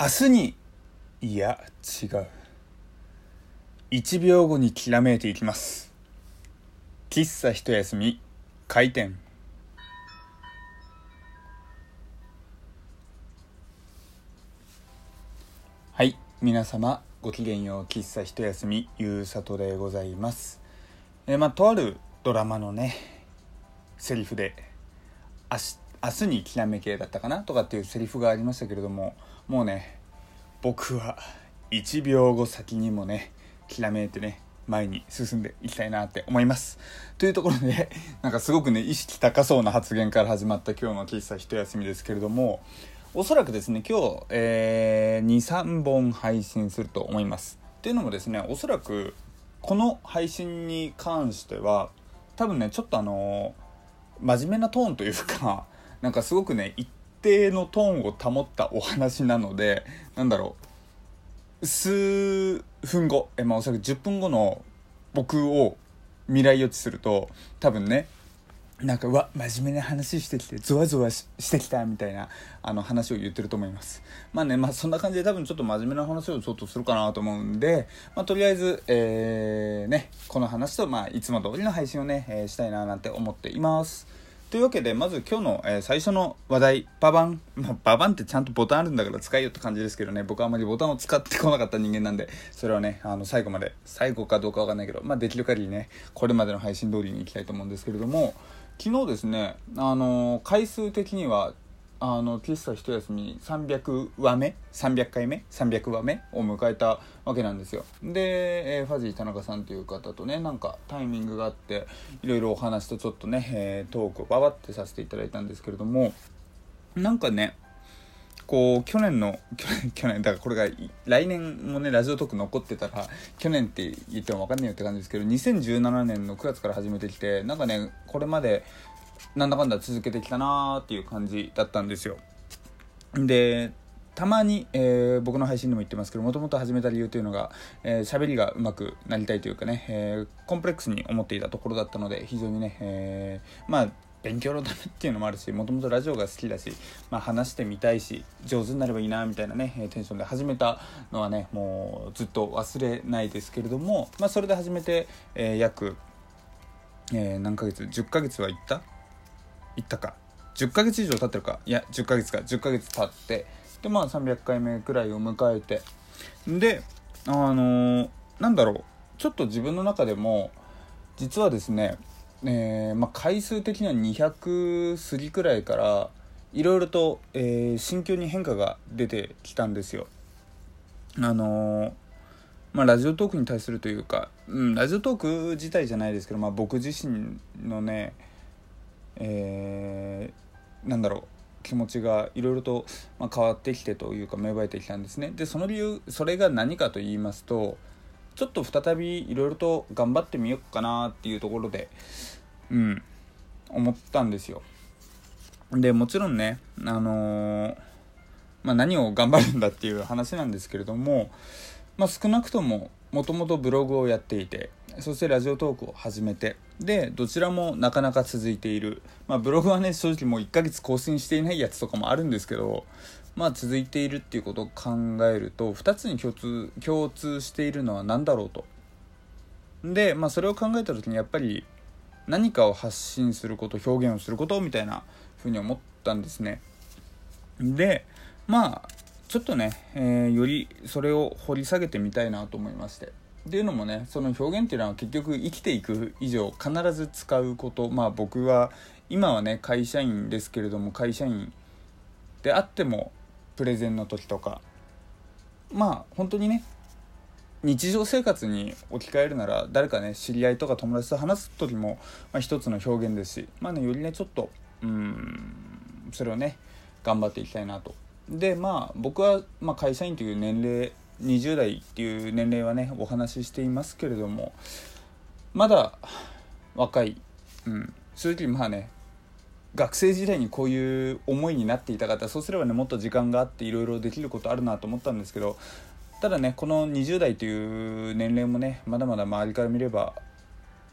明日にいや違う。1秒後にきらめいていきます。喫茶一休み開店。はい皆様ごきげんよう喫茶一休みゆうさとでございます。えーまあとあるドラマのねセリフで明日明日にきらめけだったかなとかっていうセリフがありましたけれどももうね僕は1秒後先にもねきらめいてね前に進んでいきたいなって思います。というところで なんかすごくね意識高そうな発言から始まった今日の喫茶一休みですけれどもおそらくですね今日、えー、23本配信すると思います。っていうのもですねおそらくこの配信に関しては多分ねちょっとあの真面目なトーンというかなんかすごくね一定のトーンを保ったお話なのでなんだろう。数分後え、まあ、おそらく10分後の僕を未来予知すると多分ねなんかうわ真面目な話してきてゾワゾワしてきたみたいなあの話を言ってると思います。まあねまあそんな感じで多分ちょっと真面目な話をちょっとするかなと思うんで、まあ、とりあえず、えー、ねこの話と、まあ、いつも通りの配信をね、えー、したいななんて思っています。というわけでまず今日の、えー、最初の話題ババン、まあ、ババンってちゃんとボタンあるんだから使えよって感じですけどね。僕はあまりボタンを使ってこなかった人間なんでそれはねあの最後まで最後かどうかわかんないけど、まあ、できる限りねこれまでの配信通りにいきたいと思うんですけれども昨日ですねあの回数的にはあの喫茶一休み300話目300回目300話目を迎えたわけなんですよ。で、えー、ファジー田中さんという方とねなんかタイミングがあっていろいろお話とちょっとね、えー、トークをばばってさせていただいたんですけれどもなんかねこう去年の 去年去年だからこれが来年もねラジオトーク残ってたら去年って言っても分かんないよって感じですけど2017年の9月から始めてきてなんかねこれまでなんだかんだ続けてきたなーっていう感じだったんですよ。でたまに、えー、僕の配信でも言ってますけどもともと始めた理由というのが喋、えー、りが上手くなりたいというかね、えー、コンプレックスに思っていたところだったので非常にね、えー、まあ勉強のためっていうのもあるしもともとラジオが好きだし、まあ、話してみたいし上手になればいいなみたいなねテンションで始めたのはねもうずっと忘れないですけれども、まあ、それで始めて、えー、約、えー、何ヶ月10ヶ月はいったいったか。10ヶ月以上経ってるか。いや10ヶ月か。10ヶ月経って。でまあ300回目くらいを迎えて。であのー、なんだろう。ちょっと自分の中でも実はですねえー、まあ、回数的には200過ぎくらいからいろいろと、えー、心境に変化が出てきたんですよ。あのー、まあ、ラジオトークに対するというか、うん、ラジオトーク自体じゃないですけど、まあ、僕自身のね、えー、なんだろう気持ちがいろいろと、ま、変わってきてというか芽生えてきたんですね。でその理由それが何かと言いますとちょっと再びいろいろと頑張ってみようかなっていうところでうん思ったんですよでもちろんねあのー、まあ、何を頑張るんだっていう話なんですけれども、まあ、少なくとももともとブログをやっていてそしてラジオトークを始めてでどちらもなかなか続いている、まあ、ブログはね正直もう1ヶ月更新していないやつとかもあるんですけどまあ続いているっていうことを考えると2つに共通共通しているのは何だろうと。で、まあ、それを考えた時にやっぱり何かを発信すること表現をすることみたいなふうに思ったんですね。でまあちょっとね、えー、よりそれを掘り下げてみたいなと思いまして。っていうのもねその表現っていうのは結局生きていく以上必ず使うことまあ僕は今はね会社員ですけれども会社員であってもプレゼンの時とかまあ本当にね日常生活に置き換えるなら誰かね知り合いとか友達と話す時も、まあ、一つの表現ですしまあねよりねちょっとうんそれをね頑張っていきたいなとでまあ僕は、まあ、会社員という年齢20代っていう年齢はねお話ししていますけれどもまだ若い、うん、正直まあね学生時代にこういう思いになっていた方そうすればねもっと時間があっていろいろできることあるなと思ったんですけどただねこの20代という年齢もねまだまだ周りから見れば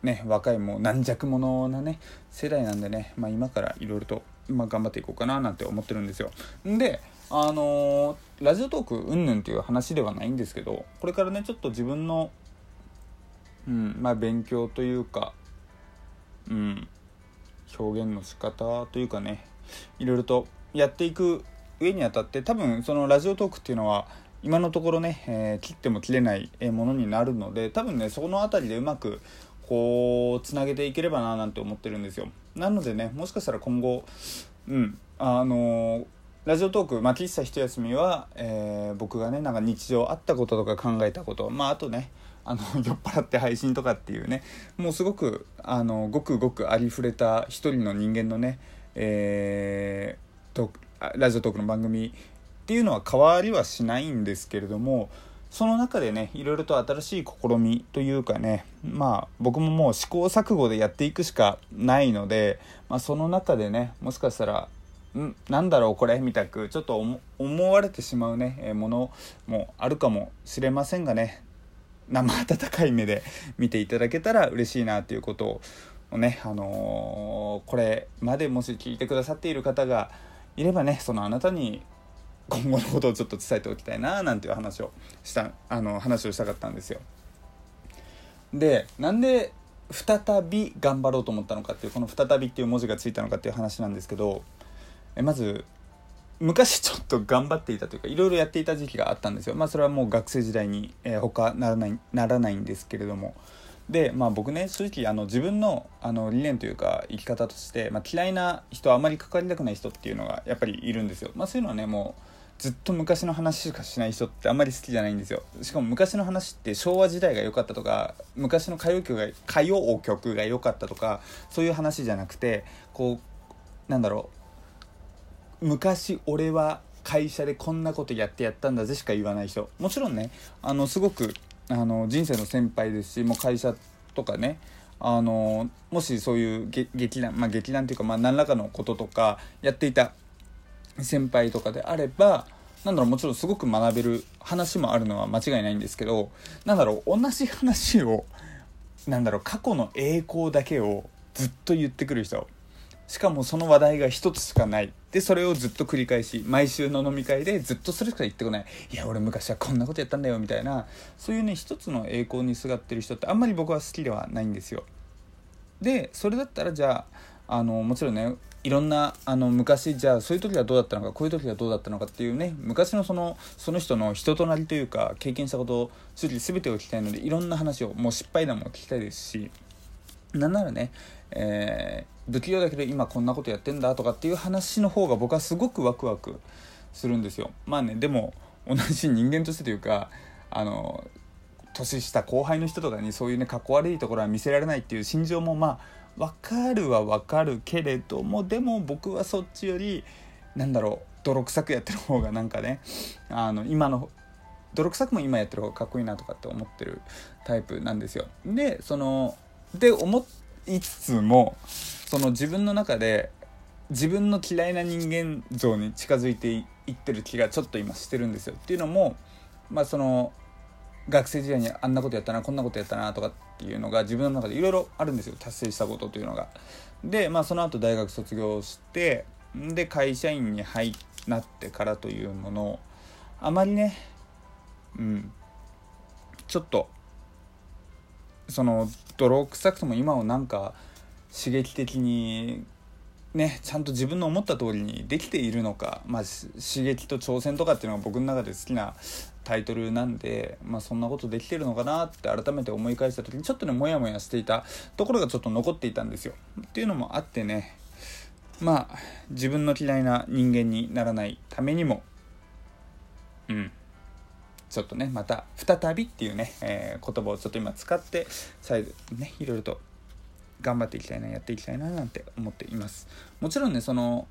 ね若いもう軟弱者なね世代なんでね、まあ、今からいろいろと、まあ、頑張っていこうかななんて思ってるんですよ。であのー、ラジオトークうんぬんっていう話ではないんですけどこれからねちょっと自分のうんまあ勉強というかうん表現の仕方というかねいろいろとやっていく上にあたって多分そのラジオトークっていうのは今のところね、えー、切っても切れないものになるので多分ねその辺りでうまくこうつなげていければななんて思ってるんですよ。なのでねもしかしたら今後うんあのー、ラジオトーク、まあ、喫茶一休みは、えー、僕がねなんか日常あったこととか考えたことまああとねあの 酔っ払って配信とかっていうねもうすごくあのごくごくありふれた一人の人間のね、えー、とラジオトークの番組っていうのは変わりはしないんですけれどもその中でねいろいろと新しい試みというかねまあ僕ももう試行錯誤でやっていくしかないので、まあ、その中でねもしかしたらんなんだろうこれみたくちょっと思われてしまうね、えものもあるかもしれませんがね生温かい目で見ていただけたら嬉しいなということをね、あのー、これまでもし聞いてくださっている方がいればねそのあなたに今後のことをちょっと伝えておきたいななんていう話をしたあの話をしたかったんですよ。でなんで再び頑張ろうと思ったのかっていうこの「再び」っていう文字がついたのかっていう話なんですけどえまず昔ちょっと頑張っていたというかいろいろやっていた時期があったんですよ。まあそれはもう学生時代に、えー、他ならないならないんですけれども。でまあ僕ね正直あの自分のあの理念というか生き方として、まあ、嫌いな人あまり関わりたくない人っていうのがやっぱりいるんですよ。まあそういうのはねもうずっと昔の話しかしない人ってあんまり好きじゃないんですよ。しかも昔の話って昭和時代が良かったとか昔の歌謡曲が歌謡曲が良かったとかそういう話じゃなくてこうなんだろう昔俺は会社でこんなことやってやったんだぜしか言わない人。もちろんねあのすごくあの人生の先輩ですしもう会社とかねあのもしそういう劇団まあ劇団というか、まあ、何らかのこととかやっていた先輩とかであればなんだろうもちろんすごく学べる話もあるのは間違いないんですけどなんだろう同じ話をなんだろう過去の栄光だけをずっと言ってくる人。しかもその話題が一つしかない。でそれをずっと繰り返し毎週の飲み会でずっとそれしか言ってこない。いや俺昔はこんなことやったんだよみたいな。そういうね一つの栄光にすがってる人ってあんまり僕は好きではないんですよ。でそれだったらじゃああのもちろんねいろんなあの昔じゃあそういう時はどうだったのかこういう時はどうだったのかっていうね昔のそのその人の人となりというか経験したことを正直全てを聞きたいのでいろんな話をもう失敗談も聞きたいですしなんならね、えー、不器用だけど今こんなことやってんだとかっていう話の方が僕はすごくワクワクするんですよ。まあねでも同じ人間としてというかあの年下後輩の人とかにそういうねかっこ悪いところは見せられないっていう心情もまあ分かるは分かるけれどもでも僕はそっちよりなんだろう泥臭くやってる方がなんかねあの今の泥臭くも今やってる方がかっこいいなとかって思ってるタイプなんですよ。でそので思いつつもその自分の中で自分の嫌いな人間像に近づいていってる気がちょっと今してるんですよ。っていうのもまあその学生時代にあんなことやったなこんなことやったなとかっていうのが自分の中でいろいろあるんですよ達成したことというのが。でまあその後大学卒業してで会社員に入なってからというものをあまりねうんちょっとその泥臭くとも今をなんか刺激的にねちゃんと自分の思った通りにできているのか、まあ、刺激と挑戦とかっていうのが僕の中で好きなタイトルなんで、まあ、そんなことできてるのかなって改めて思い返した時にちょっとねモヤモヤしていたところがちょっと残っていたんですよ。っていうのもあってねまあ自分の嫌いな人間にならないためにもうんちょっとねまた「再び」っていうね、えー、言葉をちょっと今使って再度ねいろいろと頑張っていきたいなやっていきたいななんて思っています。もちろんねその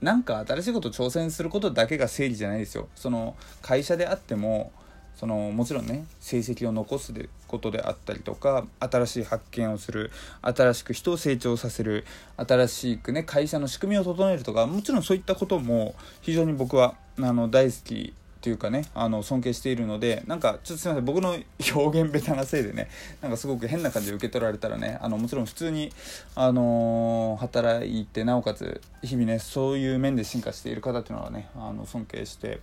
なんか新しいこと挑戦することだけが正義じゃないですよ。その会社であってもそのもちろんね成績を残すことであったりとか新しい発見をする新しく人を成長させる新しくね会社の仕組みを整えるとかもちろんそういったことも非常に僕はあの大好きっていうかねあの尊敬しているのでなんかちょっとすいません僕の 表現ベタなせいでねなんかすごく変な感じで受け取られたらねあのもちろん普通に、あのー、働いてなおかつ日々ねそういう面で進化している方っていうのはねあの尊敬して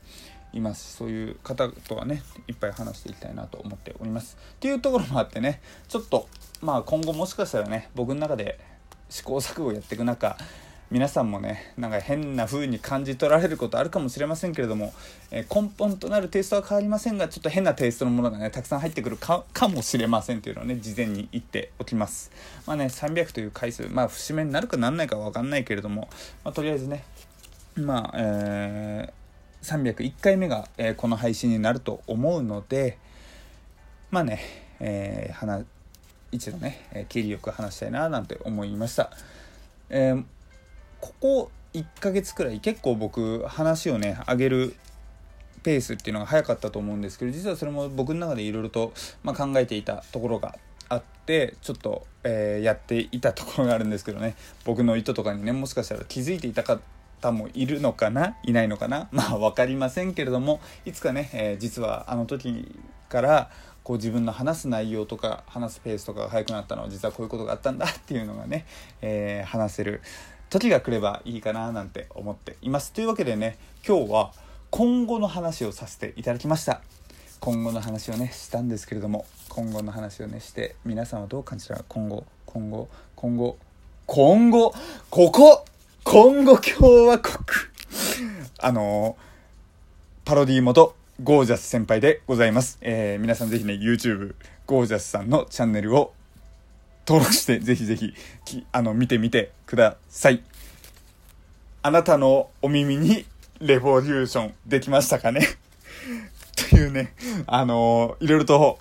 いますそういう方とはねいっぱい話していきたいなと思っております。っていうところもあってねちょっとまあ今後もしかしたらね僕の中で試行錯誤やっていく中皆さんもねなんか変な風に感じ取られることあるかもしれませんけれども、えー、根本となるテイストは変わりませんがちょっと変なテイストのものがねたくさん入ってくるかもしれませんというのをね事前に言っておきますまあね300という回数まあ節目になるかなんないか分かんないけれども、まあ、とりあえずねまあえー、301回目が、えー、この配信になると思うのでまあね、えー、一度ね、えー、切りよく話したいななんて思いました。えーここ1ヶ月くらい結構僕話をね上げるペースっていうのが早かったと思うんですけど実はそれも僕の中でいろいろと、まあ、考えていたところがあってちょっと、えー、やっていたところがあるんですけどね。僕の意図とかにねもしかしたら気づいていた方もいるのかな？いないのかな？まあ分かりませんけれどもいつかね、えー、実はあの時からこう自分の話す内容とか話すペースとかが速くなったのは実はこういうことがあったんだっていうのがね、えー、話せる時が来ればいいかななんて思っています。というわけでね今日は今後の話をさせていただきました。今後の話をねしたんですけれども今後の話をねして皆さんはどう感じたら今後今後今後今後ここ今後共和国あのパロディ元ゴージャス先輩でございます、えー、皆さんぜひね YouTube ゴージャスさんのチャンネルを登録して ぜひぜひきあの見てみてくださいあなたのお耳にレボリューションできましたかね？というねあのいろいろと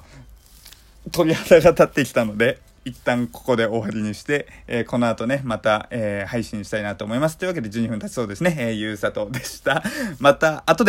鳥肌が立ってきたので一旦ここで終わりにして、えー、この後ね、また、えー、配信したいなと思います。というわけで12分経ちそうですね。えー、ゆうさとでした。また後で